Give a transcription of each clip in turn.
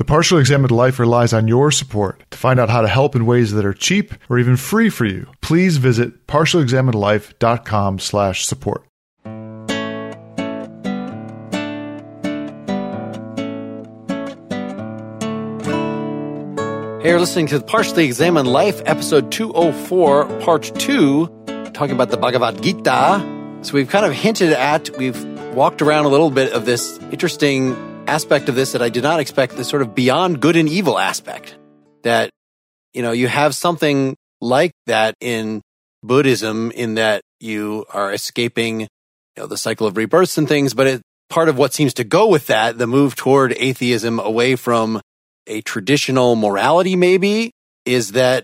The Partially Examined Life relies on your support. To find out how to help in ways that are cheap or even free for you, please visit partiallyexaminedlife.com slash support. Hey, you're listening to the Partially Examined Life, episode 204, part 2, talking about the Bhagavad Gita. So we've kind of hinted at, we've walked around a little bit of this interesting aspect of this that I did not expect, the sort of beyond good and evil aspect. That, you know, you have something like that in Buddhism in that you are escaping, you know, the cycle of rebirths and things, but it, part of what seems to go with that, the move toward atheism away from a traditional morality maybe, is that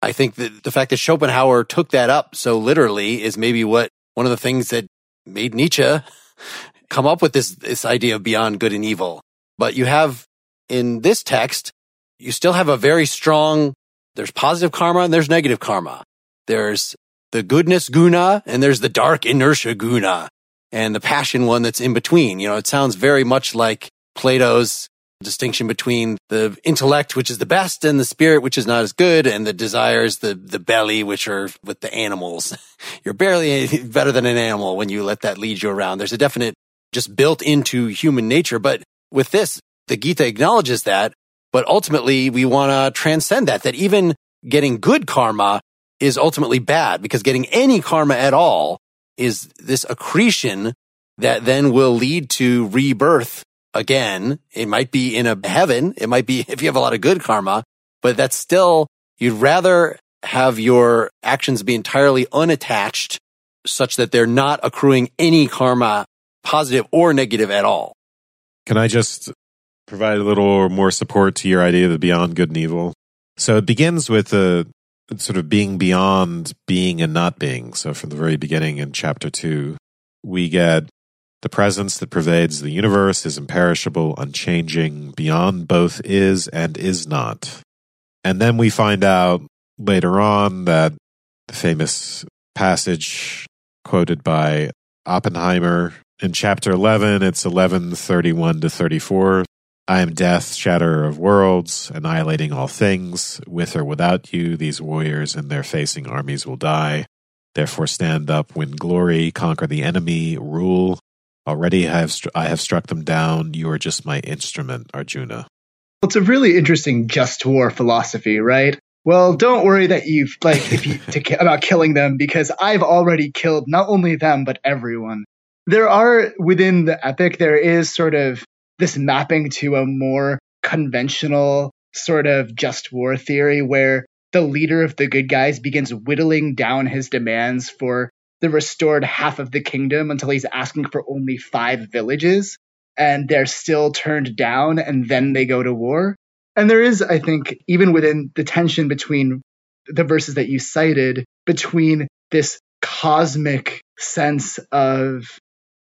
I think that the fact that Schopenhauer took that up so literally is maybe what one of the things that made Nietzsche come up with this, this idea of beyond good and evil. But you have in this text, you still have a very strong, there's positive karma and there's negative karma. There's the goodness guna and there's the dark inertia guna and the passion one that's in between. You know, it sounds very much like Plato's distinction between the intellect, which is the best, and the spirit, which is not as good, and the desires, the, the belly, which are with the animals. You're barely better than an animal when you let that lead you around. There's a definite just built into human nature. But with this, the Gita acknowledges that, but ultimately we want to transcend that, that even getting good karma is ultimately bad because getting any karma at all is this accretion that then will lead to rebirth again. It might be in a heaven. It might be if you have a lot of good karma, but that's still, you'd rather have your actions be entirely unattached such that they're not accruing any karma positive or negative at all. Can I just provide a little more support to your idea of the beyond good and evil? So it begins with the sort of being beyond being and not being. So from the very beginning in chapter two, we get the presence that pervades the universe is imperishable, unchanging, beyond both is and is not. And then we find out later on that the famous passage quoted by Oppenheimer in chapter 11, it's 1131 to 34. I am death, shatterer of worlds, annihilating all things. With or without you, these warriors and their facing armies will die. Therefore, stand up, win glory, conquer the enemy, rule. Already I have, I have struck them down. You are just my instrument, Arjuna. It's a really interesting just war philosophy, right? Well, don't worry that you've like if you to, about killing them because I've already killed not only them but everyone there are within the epic, there is sort of this mapping to a more conventional sort of just war theory where the leader of the good guys begins whittling down his demands for the restored half of the kingdom until he's asking for only five villages and they're still turned down and then they go to war. And there is, I think, even within the tension between the verses that you cited, between this cosmic sense of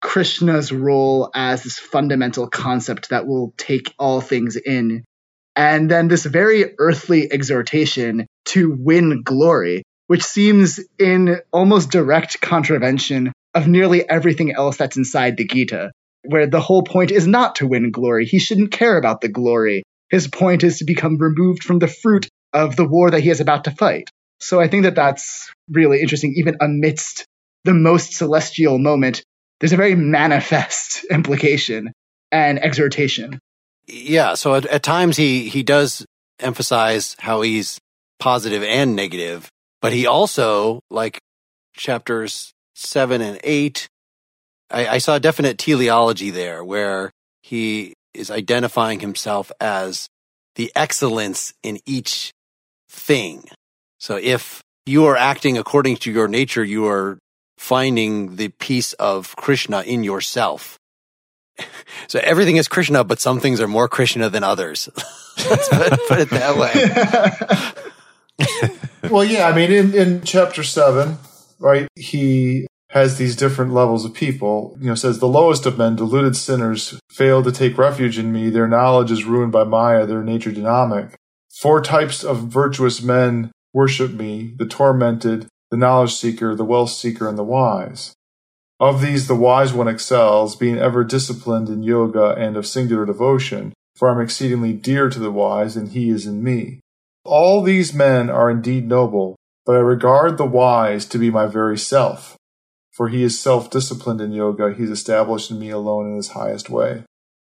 Krishna's role as this fundamental concept that will take all things in. And then this very earthly exhortation to win glory, which seems in almost direct contravention of nearly everything else that's inside the Gita, where the whole point is not to win glory. He shouldn't care about the glory. His point is to become removed from the fruit of the war that he is about to fight. So I think that that's really interesting, even amidst the most celestial moment there's a very manifest implication and exhortation. Yeah. So at, at times he, he does emphasize how he's positive and negative, but he also, like chapters seven and eight, I, I saw a definite teleology there where he is identifying himself as the excellence in each thing. So if you are acting according to your nature, you are finding the piece of Krishna in yourself. So everything is Krishna, but some things are more Krishna than others. Let's put, put, it that way. well, yeah, I mean, in, in chapter seven, right, he has these different levels of people. You know, says the lowest of men, deluded sinners, fail to take refuge in me. Their knowledge is ruined by Maya, their nature dynamic. Four types of virtuous men worship me, the tormented, the knowledge seeker, the wealth seeker, and the wise. Of these, the wise one excels, being ever disciplined in yoga and of singular devotion. for I'm exceedingly dear to the wise, and he is in me. All these men are indeed noble, but I regard the wise to be my very self. For he is self disciplined in yoga, he is established in me alone in his highest way.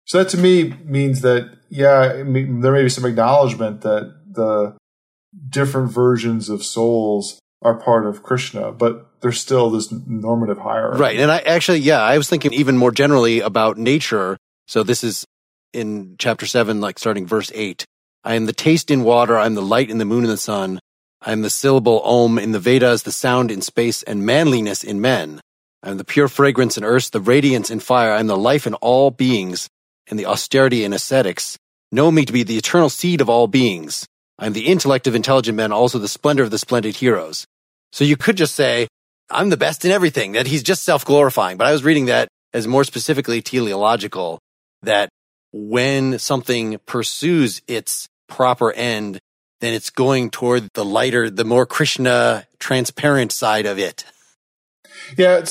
So that to me means that, yeah, there may be some acknowledgement that the different versions of souls are part of Krishna, but there's still this normative hierarchy. Right. And I actually, yeah, I was thinking even more generally about nature. So this is in chapter seven, like starting verse eight. I am the taste in water. I'm the light in the moon and the sun. I am the syllable om in the Vedas, the sound in space and manliness in men. I am the pure fragrance in earth, the radiance in fire. I am the life in all beings and the austerity in ascetics. Know me to be the eternal seed of all beings. I am the intellect of intelligent men, also the splendor of the splendid heroes. So you could just say, I'm the best in everything, that he's just self-glorifying. But I was reading that as more specifically teleological, that when something pursues its proper end, then it's going toward the lighter, the more Krishna transparent side of it. Yeah,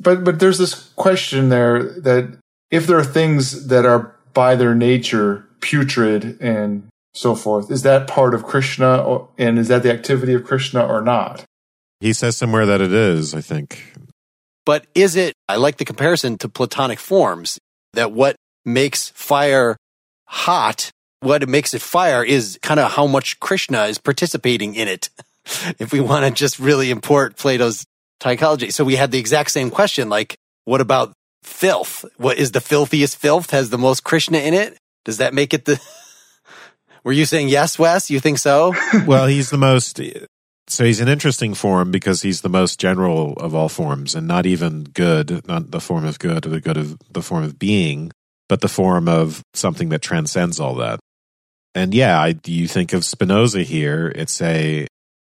but but there's this question there that if there are things that are by their nature putrid and so forth, is that part of Krishna, or, and is that the activity of Krishna or not? He says somewhere that it is. I think. But is it? I like the comparison to Platonic forms. That what makes fire hot, what makes it fire is kind of how much Krishna is participating in it. if we want to just really import Plato's tychology. So we had the exact same question. Like, what about filth? What is the filthiest filth has the most Krishna in it? Does that make it the, were you saying yes, Wes? You think so? well, he's the most, so he's an interesting form because he's the most general of all forms and not even good, not the form of good or the good of the form of being, but the form of something that transcends all that. And yeah, I, you think of Spinoza here, it's a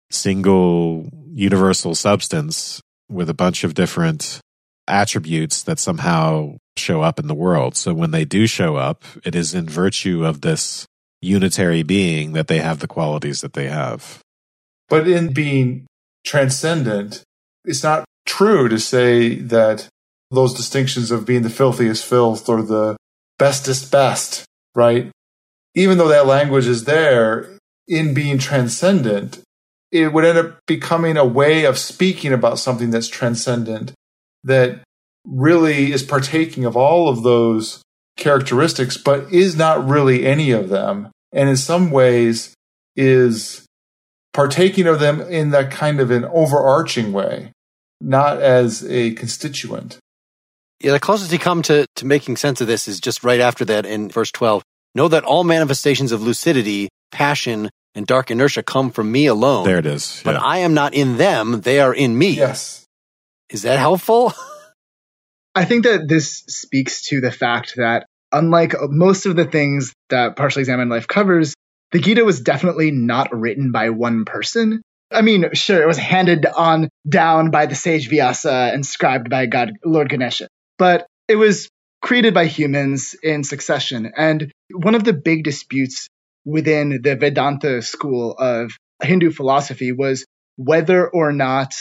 single universal substance with a bunch of different attributes that somehow show up in the world. So when they do show up, it is in virtue of this unitary being that they have the qualities that they have. But in being transcendent, it's not true to say that those distinctions of being the filthiest filth or the bestest best, right? Even though that language is there, in being transcendent, it would end up becoming a way of speaking about something that's transcendent that really is partaking of all of those characteristics, but is not really any of them. And in some ways is partaking of them in that kind of an overarching way, not as a constituent. Yeah, the closest you come to, to making sense of this is just right after that in verse 12. Know that all manifestations of lucidity, passion, and dark inertia come from me alone. There it is. Yeah. But I am not in them, they are in me. Yes. Is that helpful? I think that this speaks to the fact that, unlike most of the things that Partially Examined Life covers, the Gita was definitely not written by one person. I mean, sure, it was handed on down by the sage Vyasa and scribed by God, Lord Ganesha, but it was created by humans in succession. And one of the big disputes within the Vedanta school of Hindu philosophy was whether or not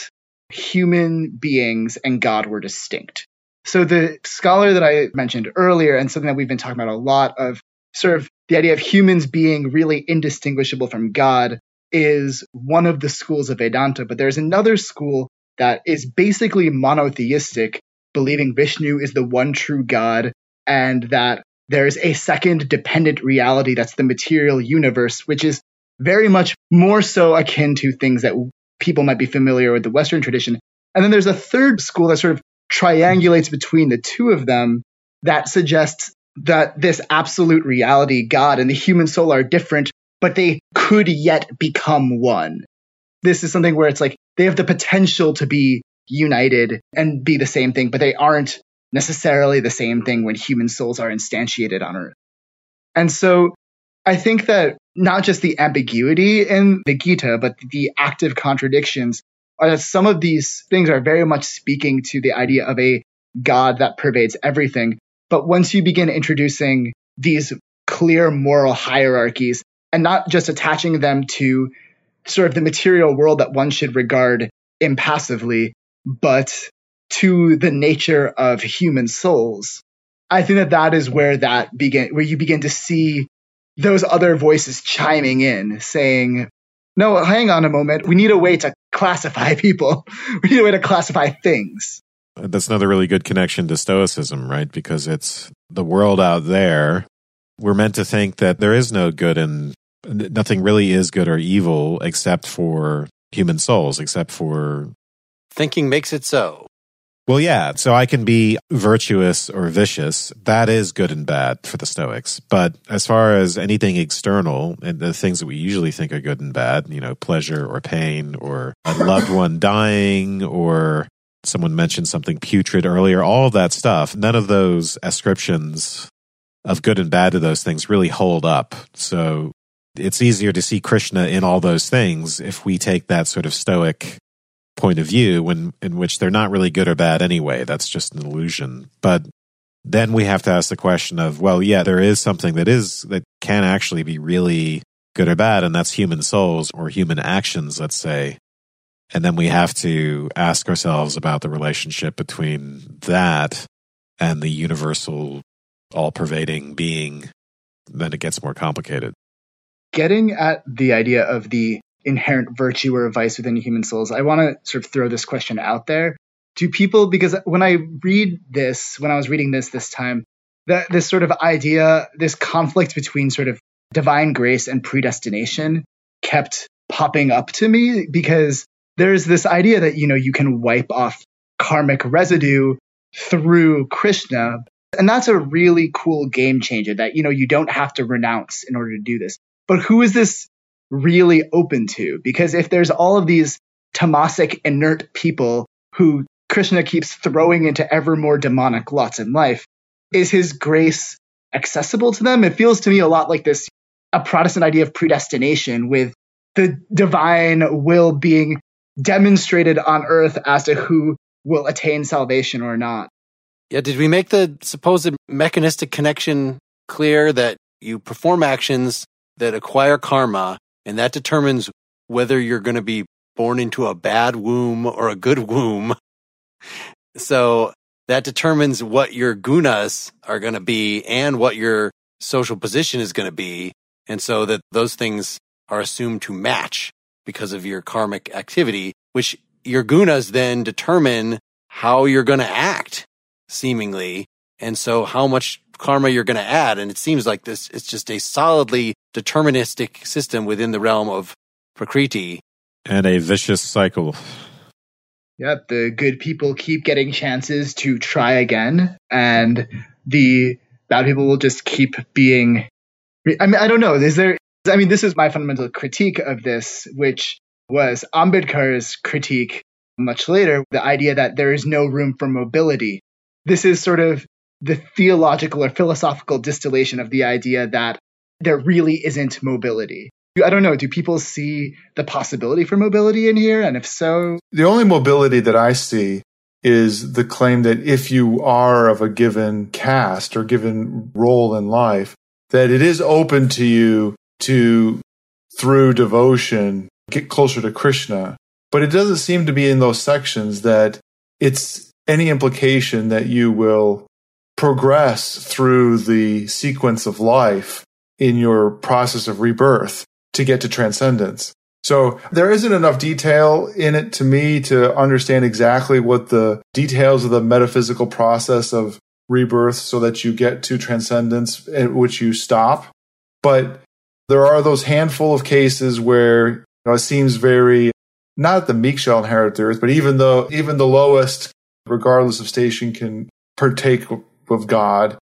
human beings and God were distinct. So the scholar that I mentioned earlier, and something that we've been talking about a lot of sort of the idea of humans being really indistinguishable from God is one of the schools of Vedanta, but there's another school that is basically monotheistic, believing Vishnu is the one true God and that there's a second dependent reality that's the material universe, which is very much more so akin to things that people might be familiar with the Western tradition. And then there's a third school that sort of triangulates between the two of them that suggests that this absolute reality, God and the human soul are different, but they could yet become one. This is something where it's like they have the potential to be united and be the same thing, but they aren't necessarily the same thing when human souls are instantiated on Earth. And so I think that not just the ambiguity in the Gita, but the active contradictions are that some of these things are very much speaking to the idea of a God that pervades everything. But once you begin introducing these clear moral hierarchies and not just attaching them to sort of the material world that one should regard impassively, but to the nature of human souls, I think that that is where that begin, where you begin to see those other voices chiming in, saying, "No, hang on a moment. We need a way to classify people. We need a way to classify things." That's another really good connection to Stoicism, right? Because it's the world out there. We're meant to think that there is no good and nothing really is good or evil except for human souls, except for thinking makes it so. Well, yeah. So I can be virtuous or vicious. That is good and bad for the Stoics. But as far as anything external and the things that we usually think are good and bad, you know, pleasure or pain or a loved one dying or someone mentioned something putrid earlier, all of that stuff, none of those ascriptions of good and bad to those things really hold up. So it's easier to see Krishna in all those things if we take that sort of Stoic point of view when in which they're not really good or bad anyway. That's just an illusion. But then we have to ask the question of, well, yeah, there is something that is that can actually be really good or bad, and that's human souls or human actions, let's say. And then we have to ask ourselves about the relationship between that and the universal, all pervading being. Then it gets more complicated. Getting at the idea of the inherent virtue or vice within human souls, I want to sort of throw this question out there. Do people, because when I read this, when I was reading this this time, that this sort of idea, this conflict between sort of divine grace and predestination kept popping up to me because there's this idea that, you know, you can wipe off karmic residue through Krishna. And that's a really cool game changer that, you know, you don't have to renounce in order to do this. But who is this really open to. Because if there's all of these tamasic, inert people who Krishna keeps throwing into ever more demonic lots in life, is his grace accessible to them? It feels to me a lot like this a Protestant idea of predestination with the divine will being demonstrated on earth as to who will attain salvation or not. Yeah, did we make the supposed mechanistic connection clear that you perform actions that acquire karma and that determines whether you're going to be born into a bad womb or a good womb. So that determines what your gunas are going to be and what your social position is going to be. And so that those things are assumed to match because of your karmic activity, which your gunas then determine how you're going to act seemingly. And so how much karma you're going to add. And it seems like this, it's just a solidly deterministic system within the realm of Prakriti. And a vicious cycle. Yep, the good people keep getting chances to try again, and the bad people will just keep being. I mean, I don't know. Is there? I mean, this is my fundamental critique of this, which was Ambedkar's critique much later the idea that there is no room for mobility. This is sort of the theological or philosophical distillation of the idea that there really isn't mobility. I don't know. Do people see the possibility for mobility in here? And if so, the only mobility that I see is the claim that if you are of a given caste or given role in life, that it is open to you to, through devotion, get closer to Krishna. But it doesn't seem to be in those sections that it's any implication that you will progress through the sequence of life in your process of rebirth to get to transcendence. So there isn't enough detail in it to me to understand exactly what the details of the metaphysical process of rebirth so that you get to transcendence at which you stop. But there are those handful of cases where you know, it seems very not the meek shall inherit the earth, but even though even the lowest, regardless of station, can partake of God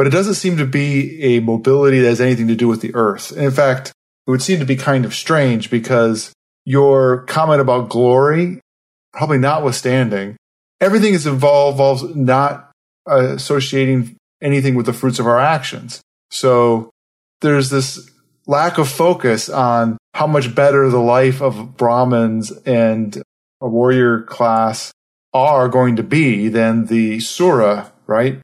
but it doesn't seem to be a mobility that has anything to do with the earth. And in fact, it would seem to be kind of strange because your comment about glory, probably notwithstanding, everything is involved, involves not associating anything with the fruits of our actions. So there's this lack of focus on how much better the life of Brahmins and a warrior class are going to be than the Sudra, right?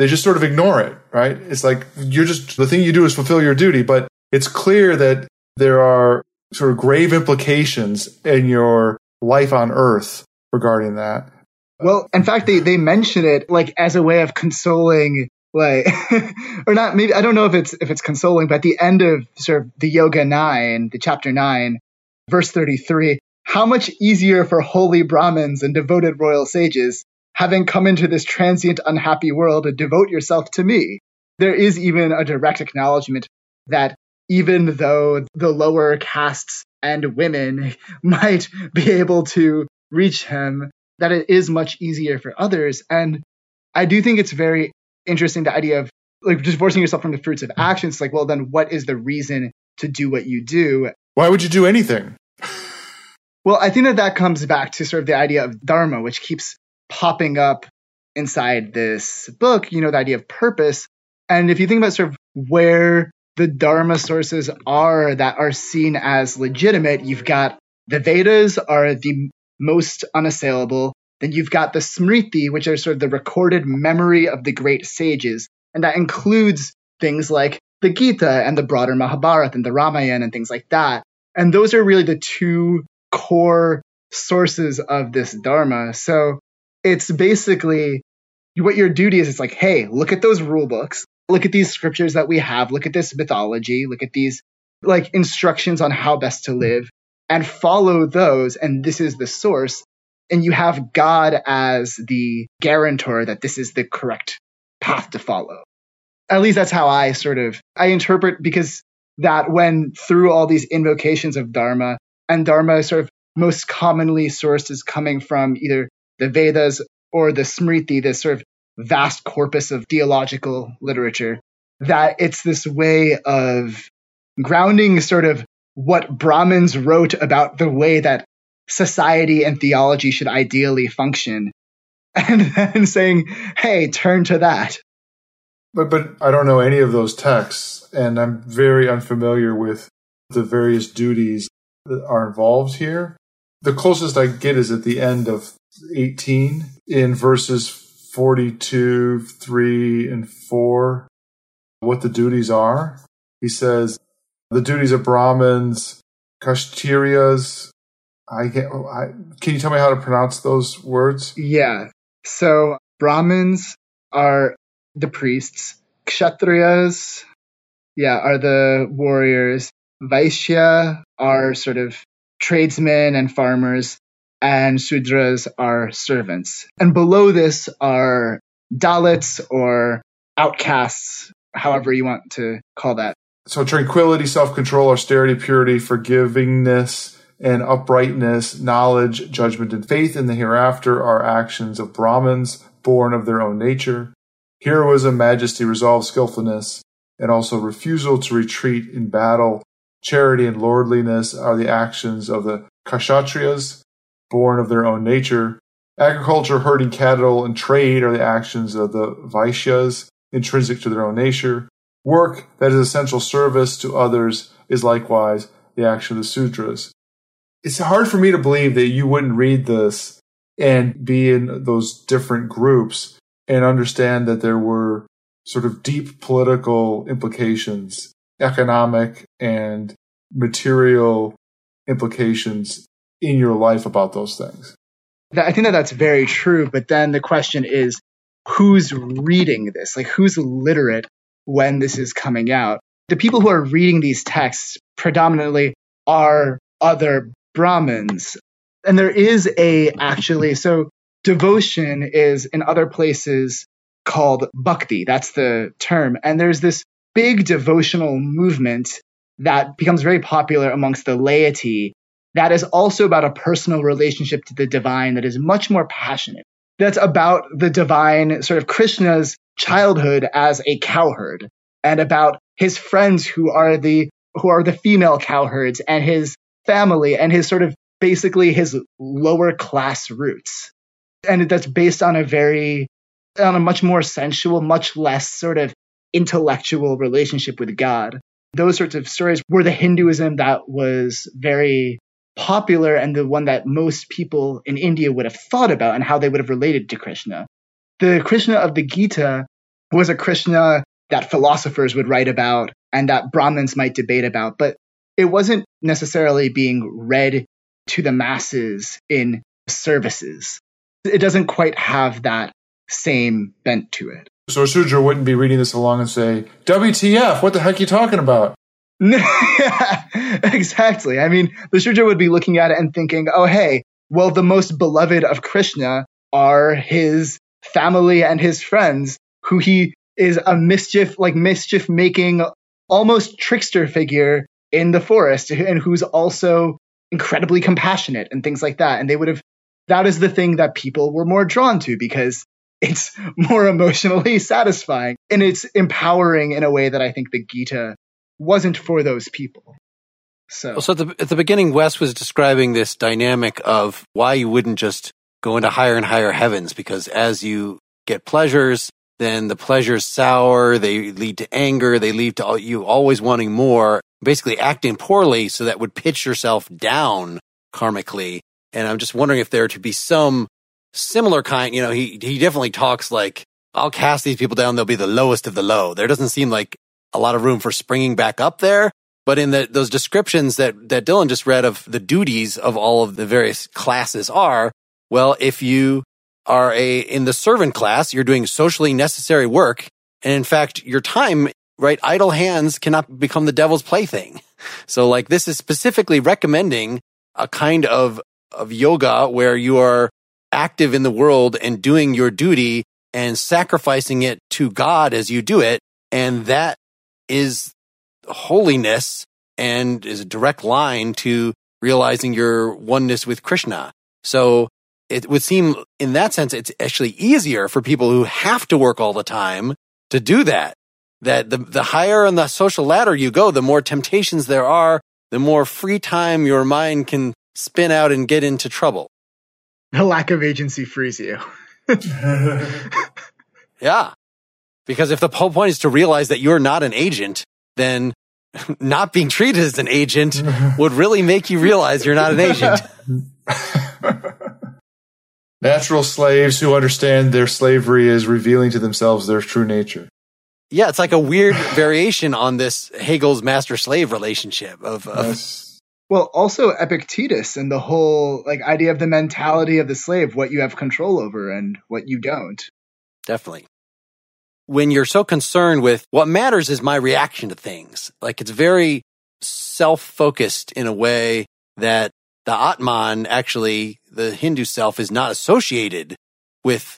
they just sort of ignore it, right? It's like you're just the thing you do is fulfill your duty, but it's clear that there are sort of grave implications in your life on earth regarding that. Well, in fact, they, they mention it like as a way of consoling like or not maybe i don't know if it's if it's consoling but at the end of sort of the yoga 9 the chapter 9 verse 33 how much easier for holy brahmins and devoted royal sages having come into this transient unhappy world to devote yourself to me. There is even a direct acknowledgement that even though the lower castes and women might be able to reach him that it is much easier for others. And i do think it's very interesting the idea of like divorcing yourself from the fruits of actions. Like, well, then what is the reason to do what you do? Why would you do anything? Well, I think that that comes back to sort of the idea of dharma, which keeps popping up inside this book. You know, the idea of purpose. And if you think about sort of where the dharma sources are that are seen as legitimate, you've got the Vedas are the most unassailable. Then you've got the Smriti, which are sort of the recorded memory of the great sages. And that includes things like the Gita and the broader Mahabharata and the Ramayana and things like that. And those are really the two core sources of this Dharma. So it's basically what your duty is. It's like, hey, look at those rule books. Look at these scriptures that we have. Look at this mythology. Look at these like instructions on how best to live and follow those. And this is the source and you have God as the guarantor that this is the correct path to follow. At least that's how I sort of I interpret because that when through all these invocations of Dharma and Dharma is sort of most commonly sourced is coming from either the Vedas or the Smriti, this sort of vast corpus of theological literature, that it's this way of grounding sort of what Brahmins wrote about the way that society and theology should ideally function and then saying, hey, turn to that. But but I don't know any of those texts, and I'm very unfamiliar with the various duties that are involved here. The closest I get is at the end of 18 in verses 42, 3, and 4, what the duties are. He says, the duties of Brahmins, Kshatriyas, I can I, can you tell me how to pronounce those words? Yeah. So Brahmins are the priests. Kshatriyas, yeah, are the warriors. Vaishya are sort of tradesmen and farmers, and Sudras are servants. And below this are Dalits or outcasts, however you want to call that. So tranquility, self control, austerity, purity, forgivingness, and uprightness, knowledge, judgment, and faith in the hereafter are actions of Brahmins born of their own nature. Heroism, majesty, resolve, skillfulness, and also refusal to retreat in battle. Charity and lordliness are the actions of the Kshatriyas, born of their own nature. Agriculture, herding cattle, and trade are the actions of the Vaishyas, intrinsic to their own nature. Work, that is essential service to others, is likewise the action of the Sudras it's hard for me to believe that you wouldn't read this and be in those different groups and understand that there were sort of deep political implications, economic and material implications in your life about those things. I think that that's very true. But then the question is, who's reading this? Like, who's literate when this is coming out? The people who are reading these texts predominantly are other Brahmins. And there is a actually, so devotion is in other places called bhakti. That's the term. And there's this big devotional movement that becomes very popular amongst the laity that is also about a personal relationship to the divine that is much more passionate. That's about the divine, sort of Krishna's childhood as a cowherd and about his friends who are the who are the female cowherds and his family and his sort of basically his lower class roots. And that's based on a very, on a much more sensual, much less sort of intellectual relationship with God. Those sorts of stories were the Hinduism that was very popular and the one that most people in India would have thought about and how they would have related to Krishna. The Krishna of the Gita was a Krishna that philosophers would write about and that Brahmins might debate about, but it wasn't necessarily being read to the masses in services. It doesn't quite have that same bent to it. So a wouldn't be reading this along and say, WTF, what the heck are you talking about? exactly. I mean, the Shudra would be looking at it and thinking, oh, hey, well, the most beloved of Krishna are his family and his friends, who he is a mischief, like mischief making, almost trickster figure in the forest, and who's also incredibly compassionate and things like that. And they would have, that is the thing that people were more drawn to because it's more emotionally satisfying and it's empowering in a way that I think the Gita wasn't for those people. So, so at the, at the beginning, Wes was describing this dynamic of why you wouldn't just go into higher and higher heavens because as you get pleasures, then the pleasures sour, they lead to anger, they lead to you always wanting more, basically acting poorly so that would pitch yourself down karmically. And I'm just wondering if there to be some similar kind, you know, he, he definitely talks like, I'll cast these people down. They'll be the lowest of the low. There doesn't seem like a lot of room for springing back up there. But in the, those descriptions that, that Dylan just read of the duties of all of the various classes are, well, if you are a, in the servant class, you're doing socially necessary work. And in fact, your time, right? Idle hands cannot become the devil's plaything. So like this is specifically recommending a kind of, of yoga where you are active in the world and doing your duty and sacrificing it to God as you do it. And that is holiness and is a direct line to realizing your oneness with Krishna. So it would seem in that sense, it's actually easier for people who have to work all the time to do that. That the, the higher on the social ladder you go, the more temptations there are, the more free time your mind can spin out and get into trouble. The lack of agency frees you. yeah. Because if the whole point is to realize that you're not an agent, then not being treated as an agent would really make you realize you're not an agent. Natural slaves who understand their slavery is revealing to themselves their true nature. Yeah, it's like a weird variation on this Hegel's master slave relationship of, of yes. Well, also Epictetus and the whole like idea of the mentality of the slave, what you have control over and what you don't. Definitely when you're so concerned with what matters is my reaction to things. Like it's very self focused in a way that the Atman, actually, the Hindu self, is not associated with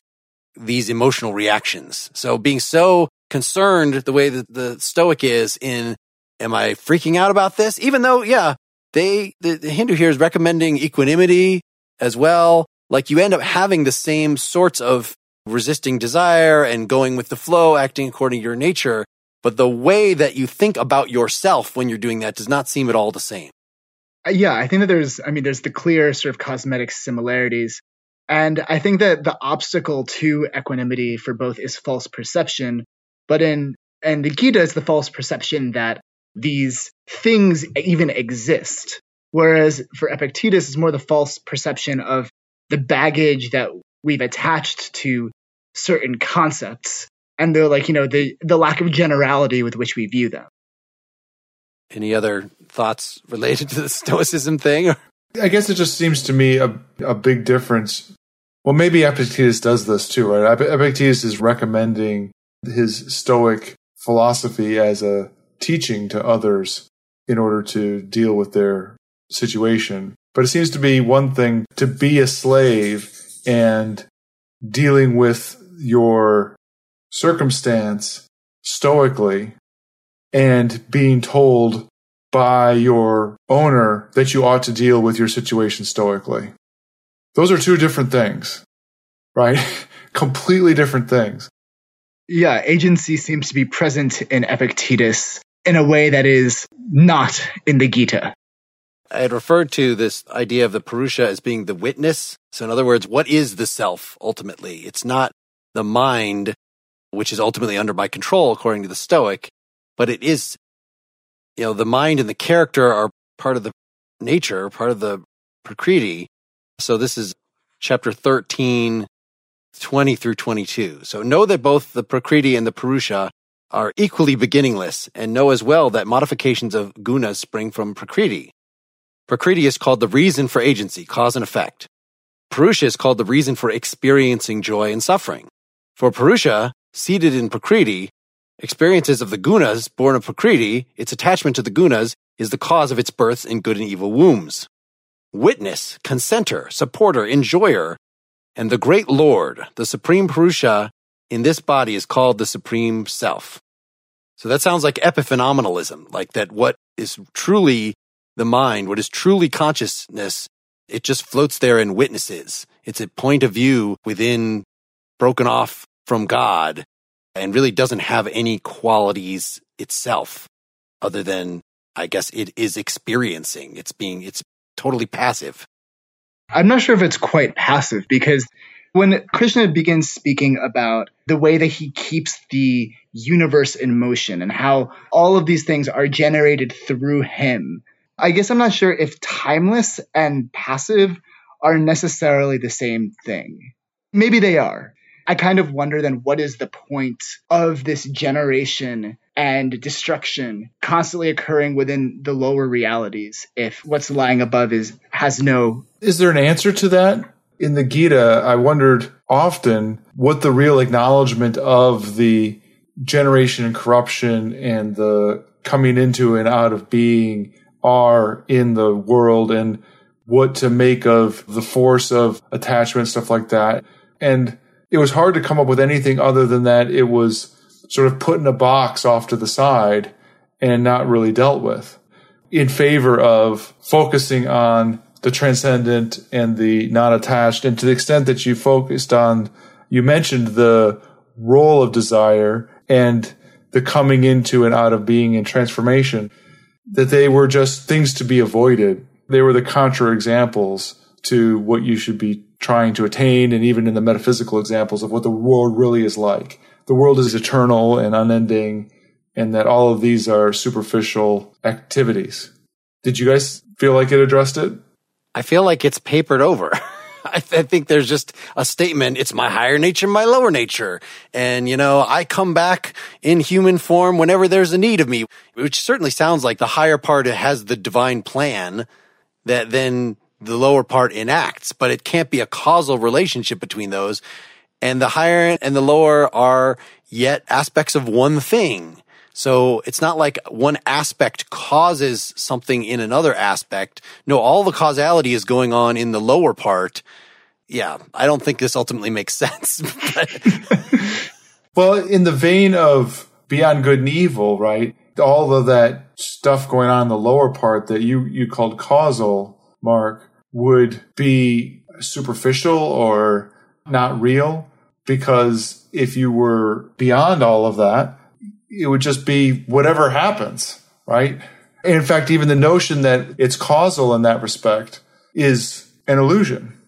these emotional reactions. So being so concerned the way that the Stoic is in, am I freaking out about this? Even though, yeah, they, the, the Hindu here is recommending equanimity as well. Like you end up having the same sorts of resisting desire and going with the flow, acting according to your nature. But the way that you think about yourself when you're doing that does not seem at all the same. Uh, yeah, I think that there's, I mean, there's the clear sort of cosmetic similarities. And I think that the obstacle to equanimity for both is false perception. But in, and the Gita is the false perception that these things even exist. Whereas for Epictetus, it's more the false perception of the baggage that we've attached to certain concepts. And they're like you know the the lack of generality with which we view them. Any other thoughts related to the stoicism thing? I guess it just seems to me a, a big difference. Well maybe epictetus does this too right? Epictetus is recommending his stoic philosophy as a teaching to others in order to deal with their situation but it seems to be one thing to be a slave and dealing with your circumstance stoically and being told by your owner that you ought to deal with your situation stoically. Those are two different things, right? Completely different things. Yeah, agency seems to be present in Epictetus in a way that is not in the Gita. I had referred to this idea of the Purusha as being the witness. So in other words, what is the self ultimately? It's not the mind, which is ultimately under my control according to the Stoic, but it is, you know, the mind and the character are part of the nature, part of the Prakriti. So this is chapter 13, 20 through 22. So know that both the Prakriti and the Purusha are equally beginningless and know as well that modifications of gunas spring from Prakriti. Prakriti is called the reason for agency, cause and effect. Purusha is called the reason for experiencing joy and suffering. For Purusha, seated in Prakriti, experiences of the gunas born of Prakriti, its attachment to the gunas is the cause of its births in good and evil wombs. Witness, consenter, supporter, enjoyer, and the great Lord, the Supreme Purusha in this body is called the Supreme Self. So that sounds like epiphenomenalism, like that what is truly the mind, what is truly consciousness, it just floats there and witnesses. It's a point of view within broken off from God and really doesn't have any qualities itself other than, I guess it is experiencing. It's being, it's totally passive. I'm not sure if it's quite passive because when Krishna begins speaking about the way that he keeps the universe in motion and how all of these things are generated through him, I guess I'm not sure if timeless and passive are necessarily the same thing. Maybe they are. I kind of wonder then what is the point of this generation and destruction constantly occurring within the lower realities if what's lying above is has no Is there an answer to that? In the Gita, I wondered often what the real acknowledgement of the generation and corruption and the coming into and out of being are in the world and what to make of the force of attachment, stuff like that. And it was hard to come up with anything other than that it was sort of put in a box off to the side and not really dealt with in favor of focusing on the transcendent and the non attached. And to the extent that you focused on, you mentioned the role of desire and the coming into and out of being and transformation, that they were just things to be avoided. They were the contra examples to what you should be trying to attain, and even in the metaphysical examples of what the world really is like. The world is eternal and unending, and that all of these are superficial activities. Did you guys feel like it addressed it? I feel like it's papered over. I, th- I, think there's just a statement. It's my higher nature, my lower nature. And, you know, I come back in human form whenever there's a need of me, which certainly sounds like the higher part has the divine plan that then the lower part enacts, but it can't be a causal relationship between those. And the higher and the lower are yet aspects of one thing. So it's not like one aspect causes something in another aspect. No, all the causality is going on in the lower part. Yeah, I don't think this ultimately makes sense. well, in the vein of beyond good and evil, right? All of that stuff going on in the lower part that you, you called causal, Mark, would be superficial or not real. Because if you were beyond all of that, it would just be whatever happens, right? And in fact, even the notion that it's causal in that respect is an illusion.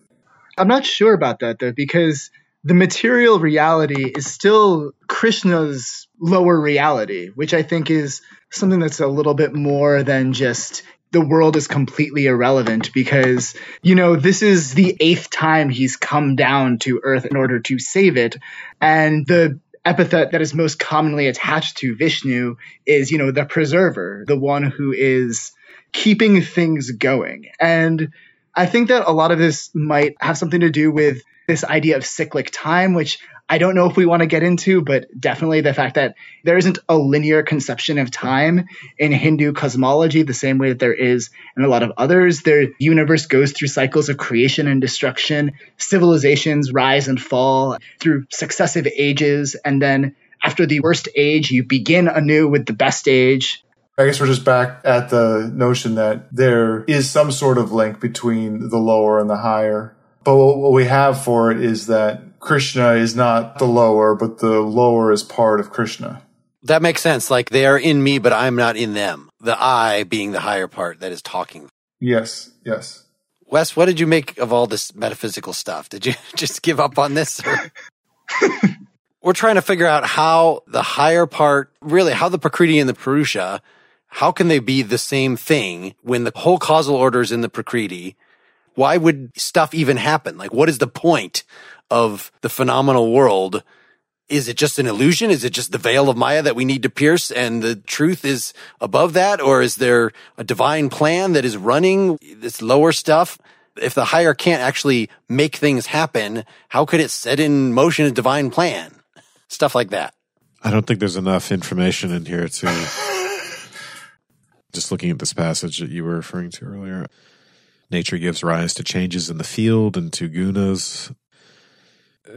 I'm not sure about that though, because the material reality is still Krishna's lower reality, which I think is something that's a little bit more than just the world is completely irrelevant because, you know, this is the eighth time he's come down to Earth in order to save it. And the epithet that is most commonly attached to Vishnu is, you know, the preserver, the one who is keeping things going. And I think that a lot of this might have something to do with this idea of cyclic time, which I don't know if we want to get into, but definitely the fact that there isn't a linear conception of time in Hindu cosmology the same way that there is in a lot of others. The universe goes through cycles of creation and destruction. Civilizations rise and fall through successive ages. And then after the worst age, you begin anew with the best age. I guess we're just back at the notion that there is some sort of link between the lower and the higher. But what we have for it is that Krishna is not the lower, but the lower is part of Krishna. That makes sense. Like they are in me, but I'm not in them. The I being the higher part that is talking. Yes, yes. Wes, what did you make of all this metaphysical stuff? Did you just give up on this? We're trying to figure out how the higher part, really, how the Prakriti and the Purusha, how can they be the same thing when the whole causal order is in the Prakriti? Why would stuff even happen? Like, what is the point of the phenomenal world. Is it just an illusion? Is it just the veil of Maya that we need to pierce and the truth is above that? Or is there a divine plan that is running this lower stuff? If the higher can't actually make things happen, how could it set in motion a divine plan? stuff like that. I don't think there's enough information in here to just looking at this passage that you were referring to earlier. Nature gives rise to changes in the field and to gunas.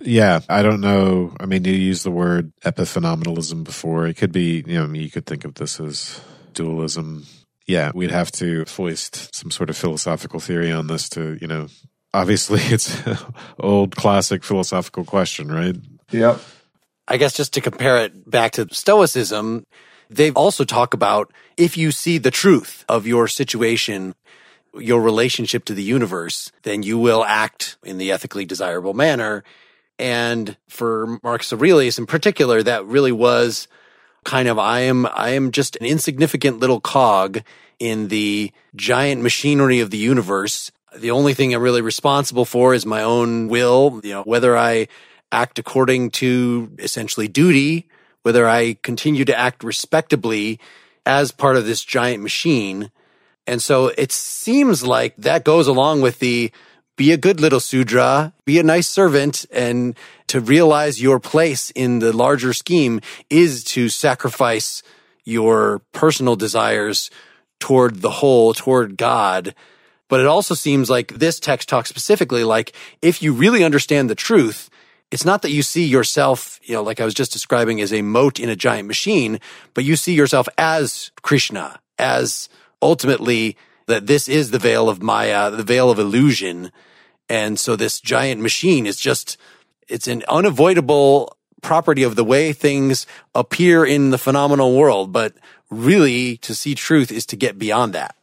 Yeah, I don't know. I mean, you used the word epiphenomenalism before. It could be, you know, you could think of this as dualism. Yeah, we'd have to foist some sort of philosophical theory on this to, you know, obviously it's an old classic philosophical question, right? Yep. I guess just to compare it back to Stoicism, they also talk about if you see the truth of your situation, your relationship to the universe, then you will act in the ethically desirable manner. And for Marcus Aurelius in particular, that really was kind of, I am, I am just an insignificant little cog in the giant machinery of the universe. The only thing I'm really responsible for is my own will, you know, whether I act according to essentially duty, whether I continue to act respectably as part of this giant machine. And so it seems like that goes along with the be a good little Sudra, be a nice servant, and to realize your place in the larger scheme is to sacrifice your personal desires toward the whole, toward God. But it also seems like this text talks specifically like if you really understand the truth, it's not that you see yourself, you know, like I was just describing as a mote in a giant machine, but you see yourself as Krishna, as ultimately that this is the veil of Maya, uh, the veil of illusion. And so this giant machine is just, it's an unavoidable property of the way things appear in the phenomenal world. But really to see truth is to get beyond that.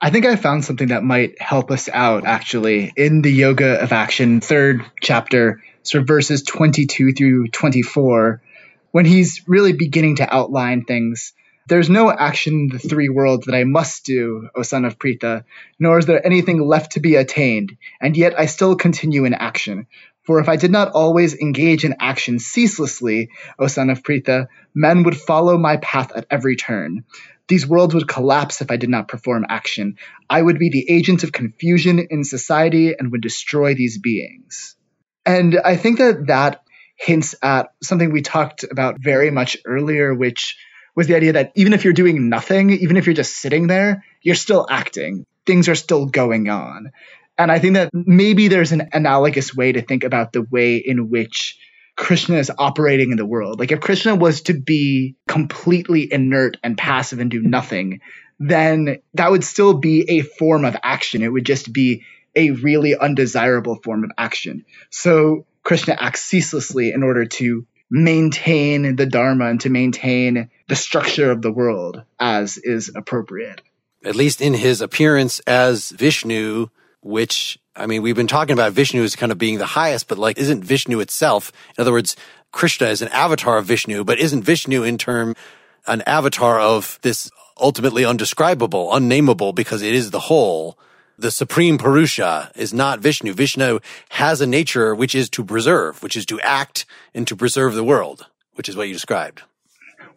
I think I found something that might help us out actually in the Yoga of Action third chapter sort of verses 22 through 24, when he's really beginning to outline things. There's no action in the three worlds that I must do, O son of Pritha, nor is there anything left to be attained, and yet I still continue in action. For if I did not always engage in action ceaselessly, O son of Pritha, men would follow my path at every turn. These worlds would collapse if I did not perform action. I would be the agent of confusion in society and would destroy these beings. And I think that that hints at something we talked about very much earlier, which was the idea that even if you're doing nothing, even if you're just sitting there, you're still acting. Things are still going on. And I think that maybe there's an analogous way to think about the way in which Krishna is operating in the world. Like if Krishna was to be completely inert and passive and do nothing, then that would still be a form of action. It would just be a really undesirable form of action. So Krishna acts ceaselessly in order to maintain the Dharma and to maintain the structure of the world as is appropriate. At least in his appearance as Vishnu, which, I mean, we've been talking about Vishnu as kind of being the highest, but like, isn't Vishnu itself? In other words, Krishna is an avatar of Vishnu, but isn't Vishnu in turn an avatar of this ultimately undescribable, unnameable because it is the whole? The supreme Purusha is not Vishnu. Vishnu has a nature which is to preserve, which is to act and to preserve the world, which is what you described.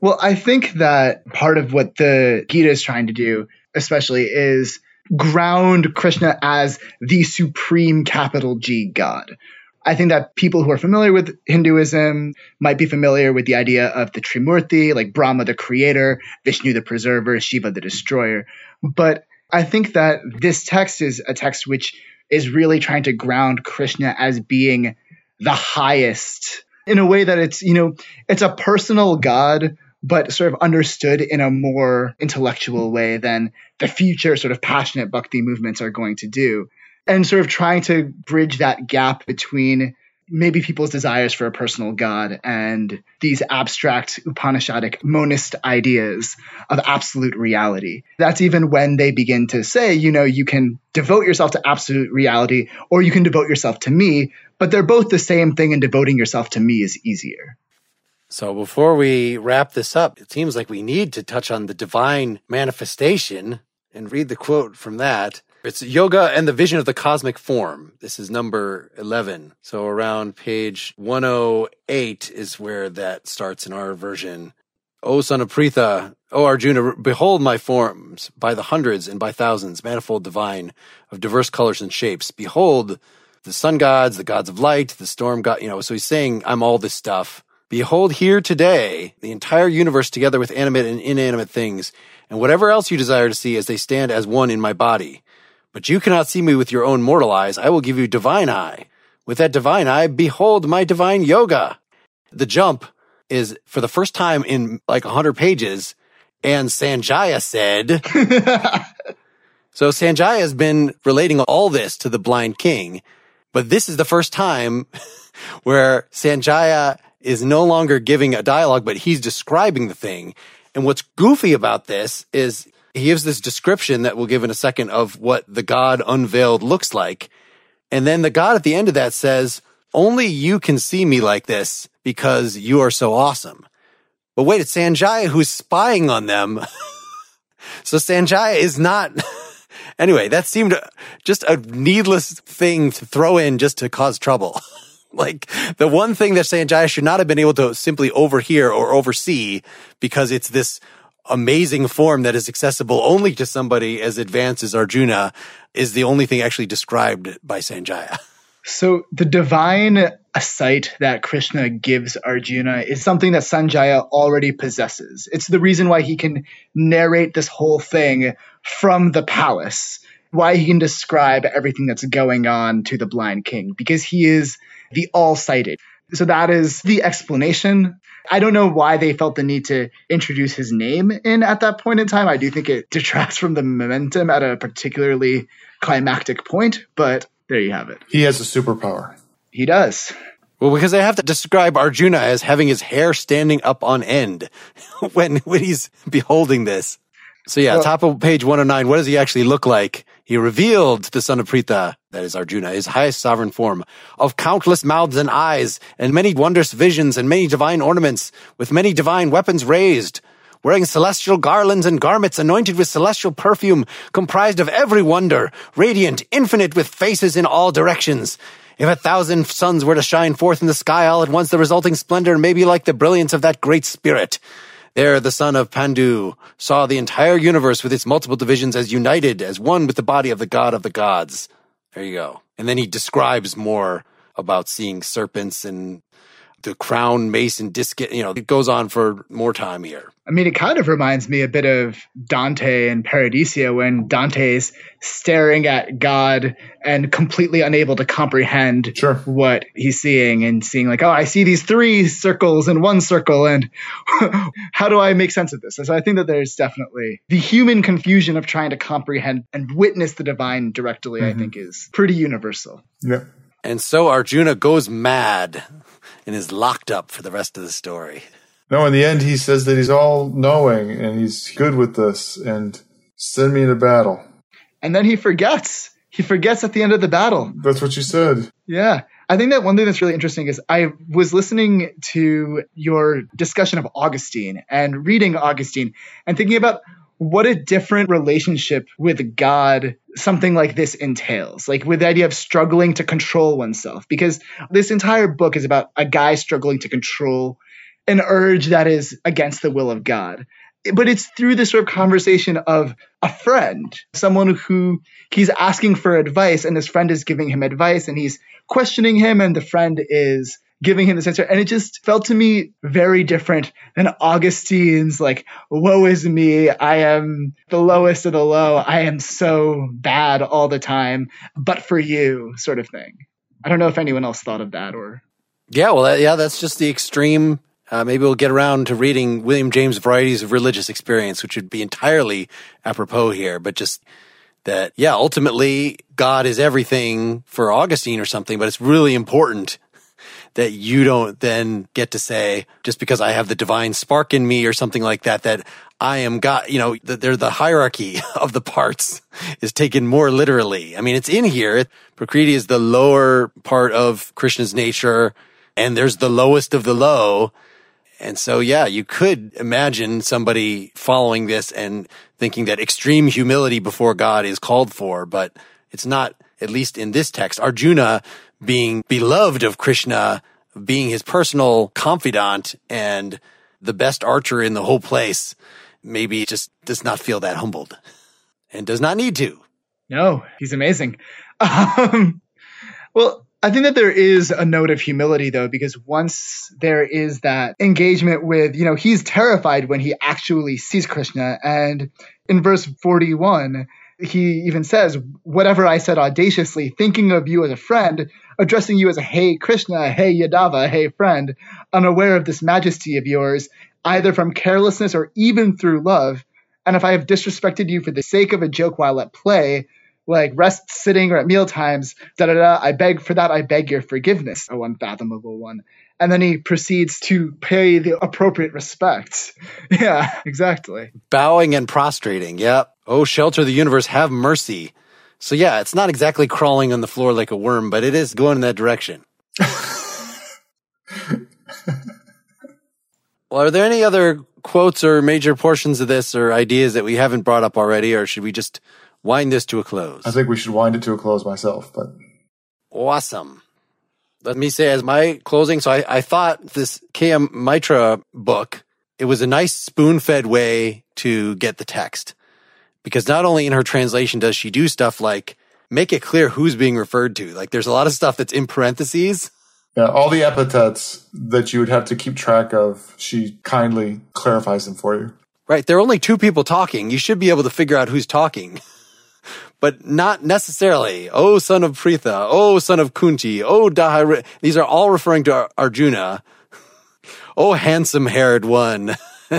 Well, I think that part of what the Gita is trying to do, especially, is ground Krishna as the supreme capital G God. I think that people who are familiar with Hinduism might be familiar with the idea of the Trimurti, like Brahma the creator, Vishnu the preserver, Shiva the destroyer. But I think that this text is a text which is really trying to ground Krishna as being the highest in a way that it's, you know, it's a personal God, but sort of understood in a more intellectual way than the future sort of passionate bhakti movements are going to do. And sort of trying to bridge that gap between maybe people's desires for a personal God and these abstract Upanishadic monist ideas of absolute reality. That's even when they begin to say, you know, you can devote yourself to absolute reality or you can devote yourself to me, but they're both the same thing and devoting yourself to me is easier. So before we wrap this up, it seems like we need to touch on the divine manifestation and read the quote from that. It's Yoga and the Vision of the Cosmic Form. This is number 11. So around page 108 is where that starts in our version. O son of Pritha, O Arjuna, behold my forms by the hundreds and by thousands, manifold divine, of diverse colors and shapes. Behold the sun gods, the gods of light, the storm god, you know, so he's saying, I'm all this stuff. Behold here today the entire universe together with animate and inanimate things, and whatever else you desire to see as they stand as one in my body. But you cannot see me with your own mortal eyes. I will give you divine eye. With that divine eye, behold my divine yoga. The jump is for the first time in like 100 pages, and Sanjaya said, So Sanjaya has been relating all this to the blind king, but this is the first time where Sanjaya is no longer giving a dialogue, but he's describing the thing. And what's goofy about this is he gives this description that we'll give in a second of what the God unveiled looks like. And then the God at the end of that says, only you can see me like this because you are so awesome. But wait, it's Sanjaya who's spying on them. so Sanjaya is not. anyway, that seemed just a needless thing to throw in just to cause trouble. like the one thing that Sanjaya should not have been able to simply overhear or oversee because it's this amazing form that is accessible only to somebody as advanced as Arjuna is the only thing actually described by Sanjaya. So the divine sight that Krishna gives Arjuna is something that Sanjaya already possesses. It's the reason why he can narrate this whole thing from the palace, why he can describe everything that's going on to the blind king, because he is the all sighted. So that is the explanation. I don't know why they felt the need to introduce his name in at that point in time. I do think it detracts from the momentum at a particularly climactic point, but there you have it. He has a superpower. He does. Well, because I have to describe Arjuna as having his hair standing up on end when when he's beholding this. So yeah, well, top of page 109, what does he actually look like? He revealed the son of Pritha, that is Arjuna, his highest sovereign form, of countless mouths and eyes, and many wondrous visions, and many divine ornaments, with many divine weapons raised, wearing celestial garlands and garments anointed with celestial perfume, comprised of every wonder, radiant, infinite, with faces in all directions. If a thousand suns were to shine forth in the sky all at once, the resulting splendor may be like the brilliance of that great spirit. There, the son of Pandu saw the entire universe with its multiple divisions as united as one with the body of the god of the gods. There you go. And then he describes more about seeing serpents and the crown, mace, and disc. You know, it goes on for more time here. I mean, it kind of reminds me a bit of Dante and Paradiso when Dante's staring at God and completely unable to comprehend sure. what he's seeing and seeing like, oh, I see these three circles in one circle, and how do I make sense of this? So I think that there's definitely the human confusion of trying to comprehend and witness the divine directly. Mm-hmm. I think is pretty universal. Yeah. And so Arjuna goes mad and is locked up for the rest of the story. No, in the end, he says that he's all knowing and he's good with this and send me into battle. And then he forgets. He forgets at the end of the battle. That's what you said. Yeah. I think that one thing that's really interesting is I was listening to your discussion of Augustine and reading Augustine and thinking about what a different relationship with God something like this entails. Like with the idea of struggling to control oneself, because this entire book is about a guy struggling to control an urge that is against the will of God. But it's through this sort of conversation of a friend, someone who he's asking for advice, and his friend is giving him advice, and he's questioning him, and the friend is giving him this answer. And it just felt to me very different than Augustine's, like, woe is me. I am the lowest of the low. I am so bad all the time, but for you, sort of thing. I don't know if anyone else thought of that or. Yeah, well, yeah, that's just the extreme. Uh, maybe we'll get around to reading William James' Varieties of Religious Experience, which would be entirely apropos here, but just that, yeah, ultimately God is everything for Augustine or something, but it's really important that you don't then get to say, just because I have the divine spark in me or something like that, that I am God, you know, they're the hierarchy of the parts is taken more literally. I mean, it's in here. Prakriti is the lower part of Krishna's nature and there's the lowest of the low. And so, yeah, you could imagine somebody following this and thinking that extreme humility before God is called for, but it's not, at least in this text. Arjuna being beloved of Krishna, being his personal confidant and the best archer in the whole place, maybe just does not feel that humbled and does not need to. No, he's amazing. Um, well, I think that there is a note of humility though, because once there is that engagement with, you know, he's terrified when he actually sees Krishna. And in verse 41, he even says, Whatever I said audaciously, thinking of you as a friend, addressing you as a hey Krishna, hey Yadava, hey friend, unaware of this majesty of yours, either from carelessness or even through love. And if I have disrespected you for the sake of a joke while at play, like rest sitting or at meal times, da da da, I beg for that, I beg your forgiveness, O unfathomable one. And then he proceeds to pay the appropriate respects. Yeah, exactly. Bowing and prostrating. Yep. Oh, shelter the universe, have mercy. So yeah, it's not exactly crawling on the floor like a worm, but it is going in that direction. well, are there any other quotes or major portions of this or ideas that we haven't brought up already, or should we just wind this to a close? I think we should wind it to a close myself, but awesome. Let me say as my closing. So I, I thought this K.M. Maitra book, it was a nice spoon fed way to get the text because not only in her translation does she do stuff like make it clear who's being referred to. Like there's a lot of stuff that's in parentheses. Yeah, all the epithets that you would have to keep track of, she kindly clarifies them for you. Right. There are only two people talking. You should be able to figure out who's talking. but not necessarily. Oh, son of Pritha. Oh, son of Kunti. Oh, Dahari. These are all referring to Arjuna. Oh, handsome haired one.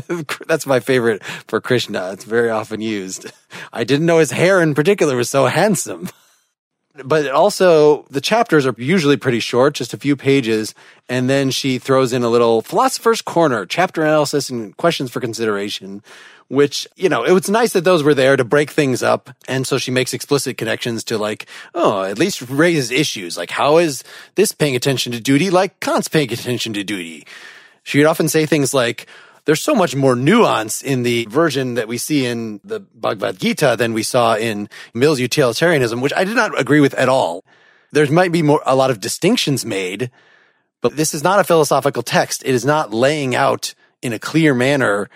That's my favorite for Krishna. It's very often used. I didn't know his hair in particular was so handsome. But also, the chapters are usually pretty short, just a few pages. And then she throws in a little philosopher's corner, chapter analysis and questions for consideration, which, you know, it was nice that those were there to break things up. And so she makes explicit connections to like, oh, at least raises issues. Like, how is this paying attention to duty like Kant's paying attention to duty? She would often say things like, there's so much more nuance in the version that we see in the Bhagavad Gita than we saw in Mill's utilitarianism, which I did not agree with at all. There might be more, a lot of distinctions made, but this is not a philosophical text. It is not laying out in a clear manner,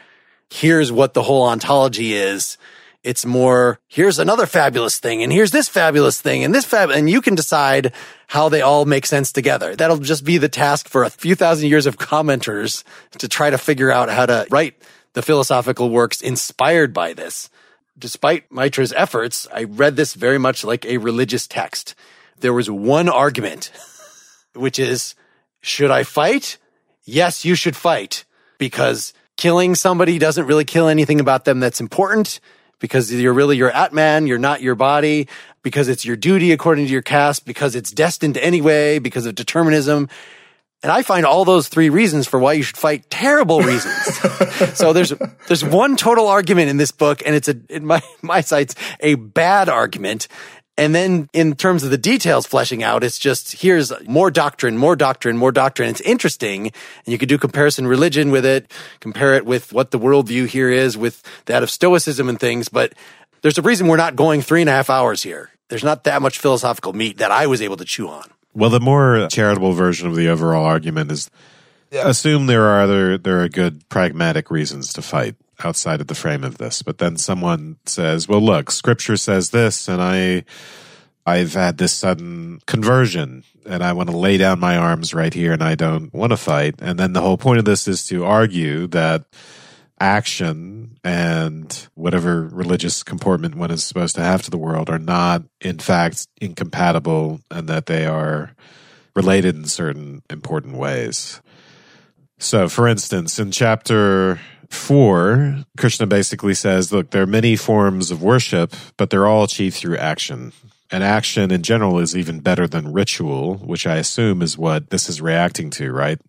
here's what the whole ontology is it's more, here's another fabulous thing and here's this fabulous thing and this fab, and you can decide how they all make sense together. That'll just be the task for a few thousand years of commenters to try to figure out how to write the philosophical works inspired by this. Despite Maitra's efforts, I read this very much like a religious text. There was one argument, which is, should I fight? Yes, you should fight because killing somebody doesn't really kill anything about them that's important because you're really your Atman, you're not your body, because it's your duty according to your caste, because it's destined anyway, because of determinism. And I find all those three reasons for why you should fight terrible reasons. so there's there's one total argument in this book, and it's a in my my sights a bad argument. And then in terms of the details fleshing out, it's just here's more doctrine, more doctrine, more doctrine. It's interesting. And you could do comparison religion with it, compare it with what the worldview here is with that of Stoicism and things. But there's a reason we're not going three and a half hours here. There's not that much philosophical meat that I was able to chew on. Well, the more charitable version of the overall argument is assume there are other, there are good pragmatic reasons to fight outside of the frame of this. But then someone says, well, look, scripture says this and I, I've had this sudden conversion and I want to lay down my arms right here and I don't want to fight. And then the whole point of this is to argue that action and whatever religious comportment one is supposed to have to the world are not in fact incompatible and that they are related in certain important ways. So for instance, in chapter four, Krishna basically says, look, there are many forms of worship, but they're all achieved through action. And action in general is even better than ritual, which I assume is what this is reacting to, right?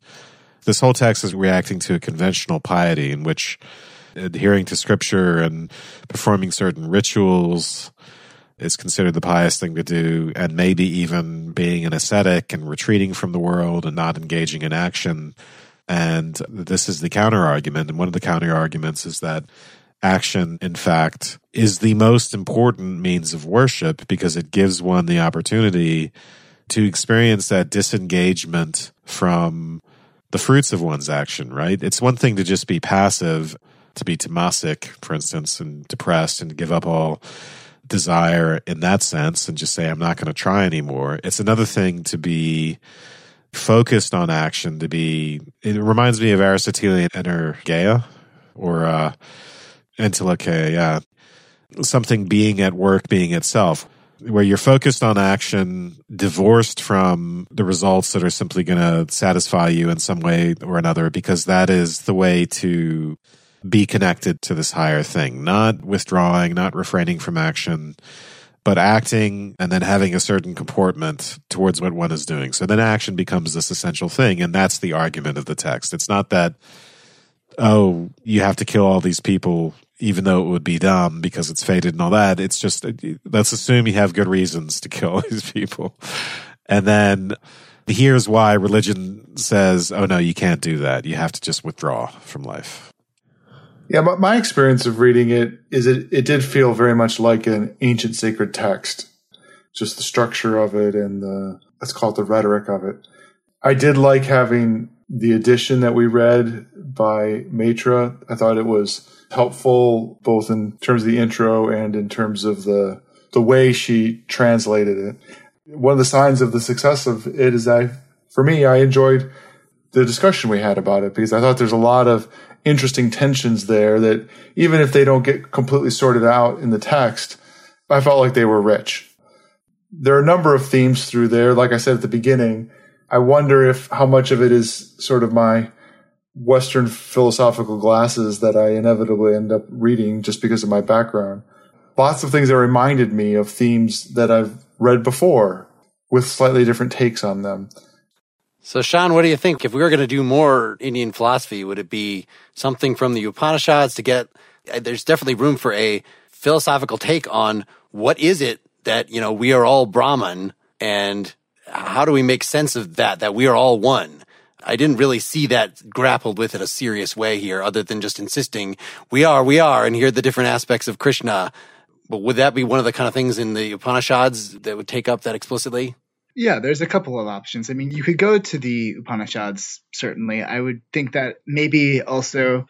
This whole text is reacting to a conventional piety in which adhering to scripture and performing certain rituals is considered the pious thing to do, and maybe even being an ascetic and retreating from the world and not engaging in action and this is the counter argument. And one of the counter arguments is that action, in fact, is the most important means of worship because it gives one the opportunity to experience that disengagement from the fruits of one's action, right? It's one thing to just be passive, to be tamasic, for instance, and depressed and give up all desire in that sense and just say, I'm not going to try anymore. It's another thing to be focused on action, to be, it reminds me of Aristotelian energeia or uh, entelechy, yeah. Something being at work, being itself where you're focused on action, divorced from the results that are simply going to satisfy you in some way or another, because that is the way to be connected to this higher thing, not withdrawing, not refraining from action, but acting and then having a certain comportment towards what one is doing. So then action becomes this essential thing. And that's the argument of the text. It's not that, oh, you have to kill all these people even though it would be dumb because it's fated and all that. It's just, let's assume you have good reasons to kill these people. And then here's why religion says, oh no, you can't do that. You have to just withdraw from life. Yeah, but my experience of reading it is it, it did feel very much like an ancient sacred text. Just the structure of it and the, let's call it the rhetoric of it. I did like having the edition that we read by Maitra. I thought it was helpful both in terms of the intro and in terms of the the way she translated it. One of the signs of the success of it is that for me, I enjoyed the discussion we had about it because I thought there's a lot of interesting tensions there that even if they don't get completely sorted out in the text, I felt like they were rich. There are a number of themes through there. Like I said at the beginning, I wonder if how much of it is sort of my Western philosophical glasses that I inevitably end up reading just because of my background. Lots of things that reminded me of themes that I've read before with slightly different takes on them. So, Shaan, what do you think? If we were going to do more Indian philosophy, would it be something from the Upanishads to get? Uh, there's definitely room for a philosophical take on what is it that you know we are all Brahman, and how do we make sense of that? That we are all one. I didn't really see that grappled with in a serious way here, other than just insisting we are, we are, and here are the different aspects of Krishna. But would that be one of the kind of things in the Upanishads that would take up that explicitly? Yeah, there's a couple of options. I mean, you could go to the Upanishads, certainly. I would think that maybe also,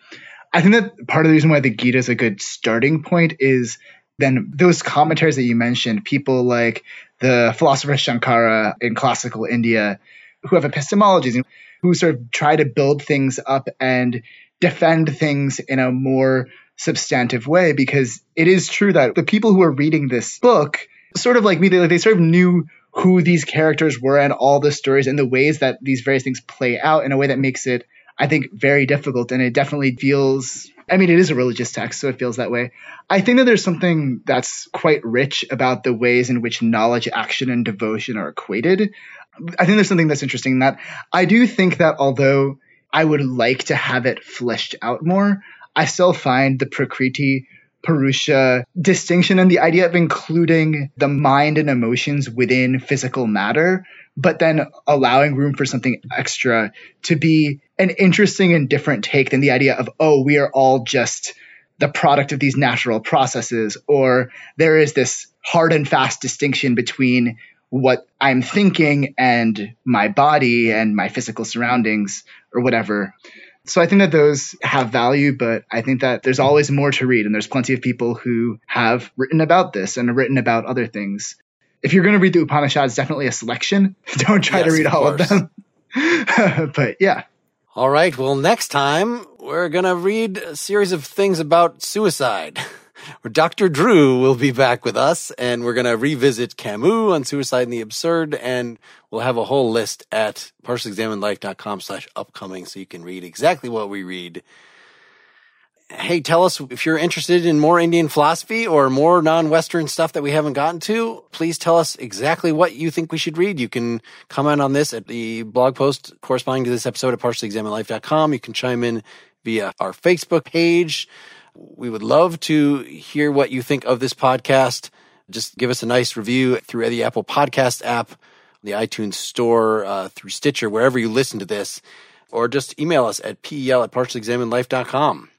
I think that part of the reason why the Gita is a good starting point is then those commentaries that you mentioned, people like the philosopher Shankara in classical India, who have epistemologies who sort of try to build things up and defend things in a more substantive way because it is true that the people who are reading this book sort of like me they, they sort of knew who these characters were and all the stories and the ways that these various things play out in a way that makes it i think very difficult. And it definitely feels i mean it is a religious text so it feels that way. I think that there's something that's quite rich about the ways in which knowledge action and devotion are equated. I think there's something that's interesting in that. I do think that although I would like to have it fleshed out more, I still find the Prakriti Purusha distinction and the idea of including the mind and emotions within physical matter, but then allowing room for something extra to be an interesting and different take than the idea of, oh, we are all just the product of these natural processes, or there is this hard and fast distinction between what I'm thinking and my body and my physical surroundings or whatever. So I think that those have value, but I think that there's always more to read. And there's plenty of people who have written about this and written about other things. If you're going to read the Upanishads, definitely a selection. Don't try yes, to read all of them. but yeah. All right. Well, next time we're going to read a series of things about suicide. where Dr. Drew will be back with us and we're going to revisit Camus on Suicide and the Absurd and we'll have a whole list at partiallyexaminedlife.com slash upcoming so you can read exactly what we read. Hey, tell us if you're interested in more Indian philosophy or more non-Western stuff that we haven't gotten to. Please tell us exactly what you think we should read. You can comment on this at the blog post corresponding to this episode at partiallyexaminedlife.com. You can chime in via our Facebook page. We would love to hear what you think of this podcast. Just give us a nice review through the Apple Podcast app, the iTunes Store, uh, through Stitcher, wherever you listen to this, or just email us at pel at partiallyexaminedlife.com.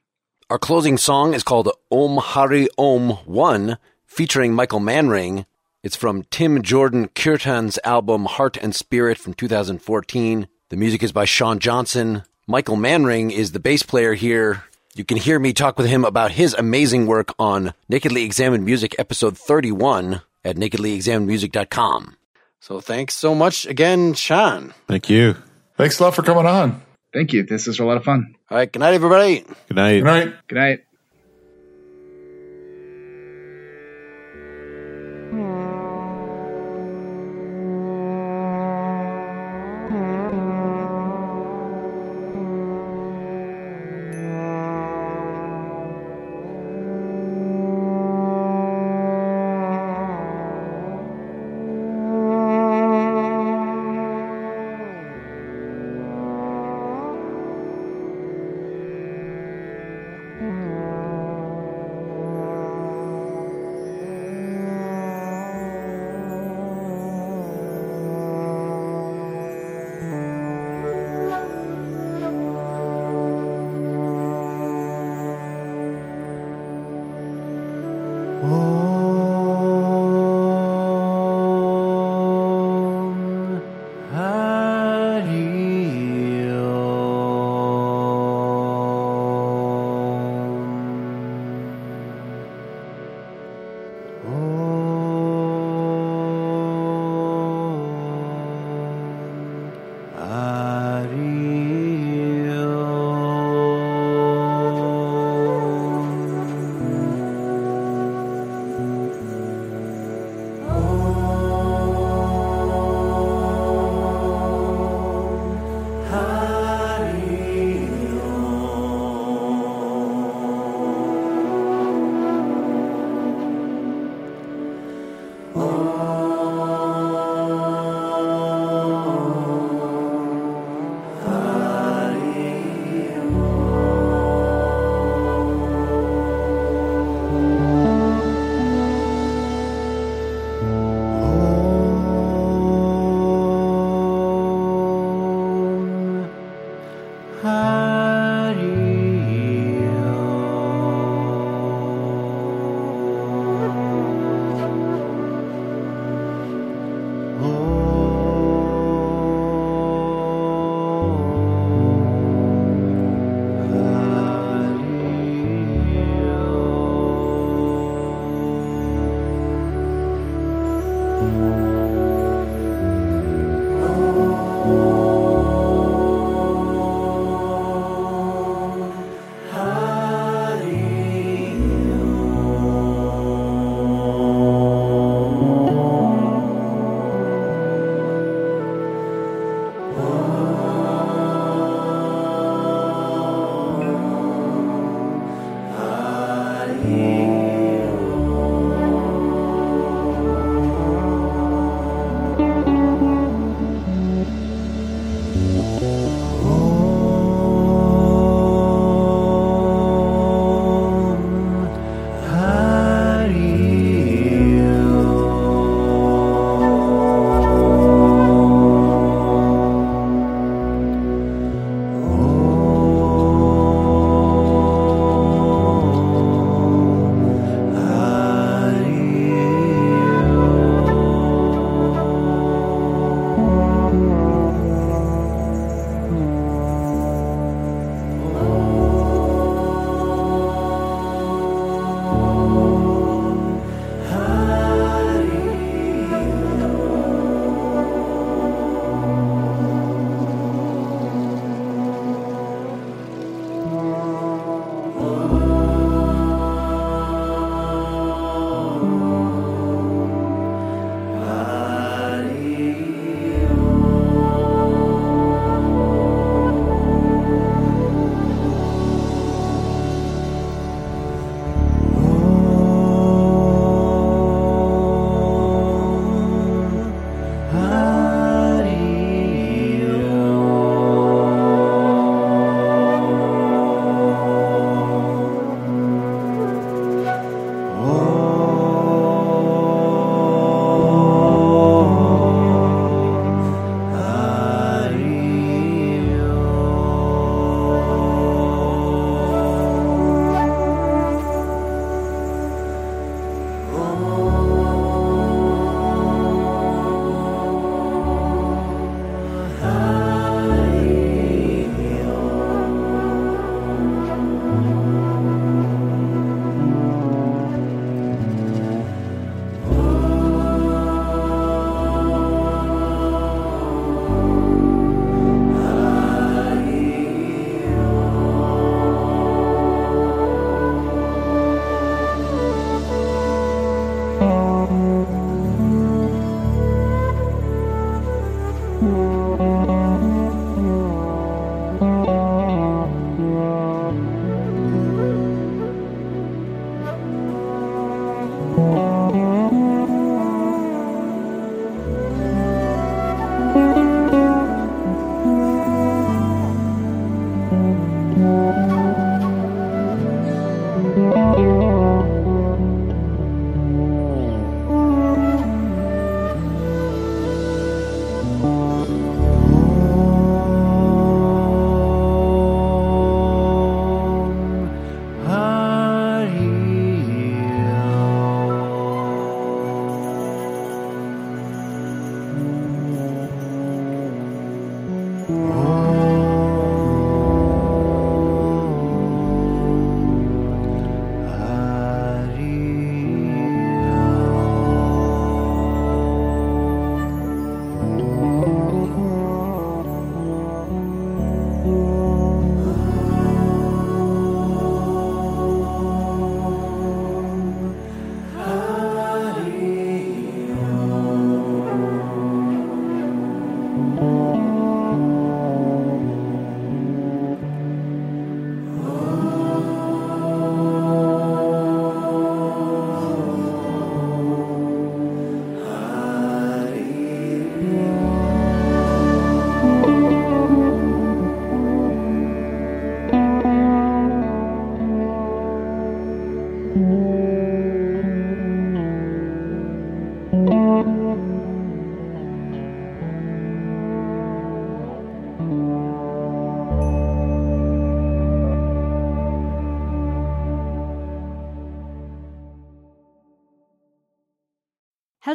Our closing song is called Om Hari Om 1, featuring Michael Manring. It's from Tim Jordan Kirtan's album Heart and Spirit from 2014. The music is by Sean Johnson. Michael Manring is the bass player here You can hear me talk with him about his amazing work on Nakedly Examined Music, episode 31 at nakedlyexaminedmusic.com. So thanks so much again, Shaan. Thank you. Thanks a lot for coming on. Thank you. This was a lot of fun. All right, good night, everybody. Good night. Good night. Good night.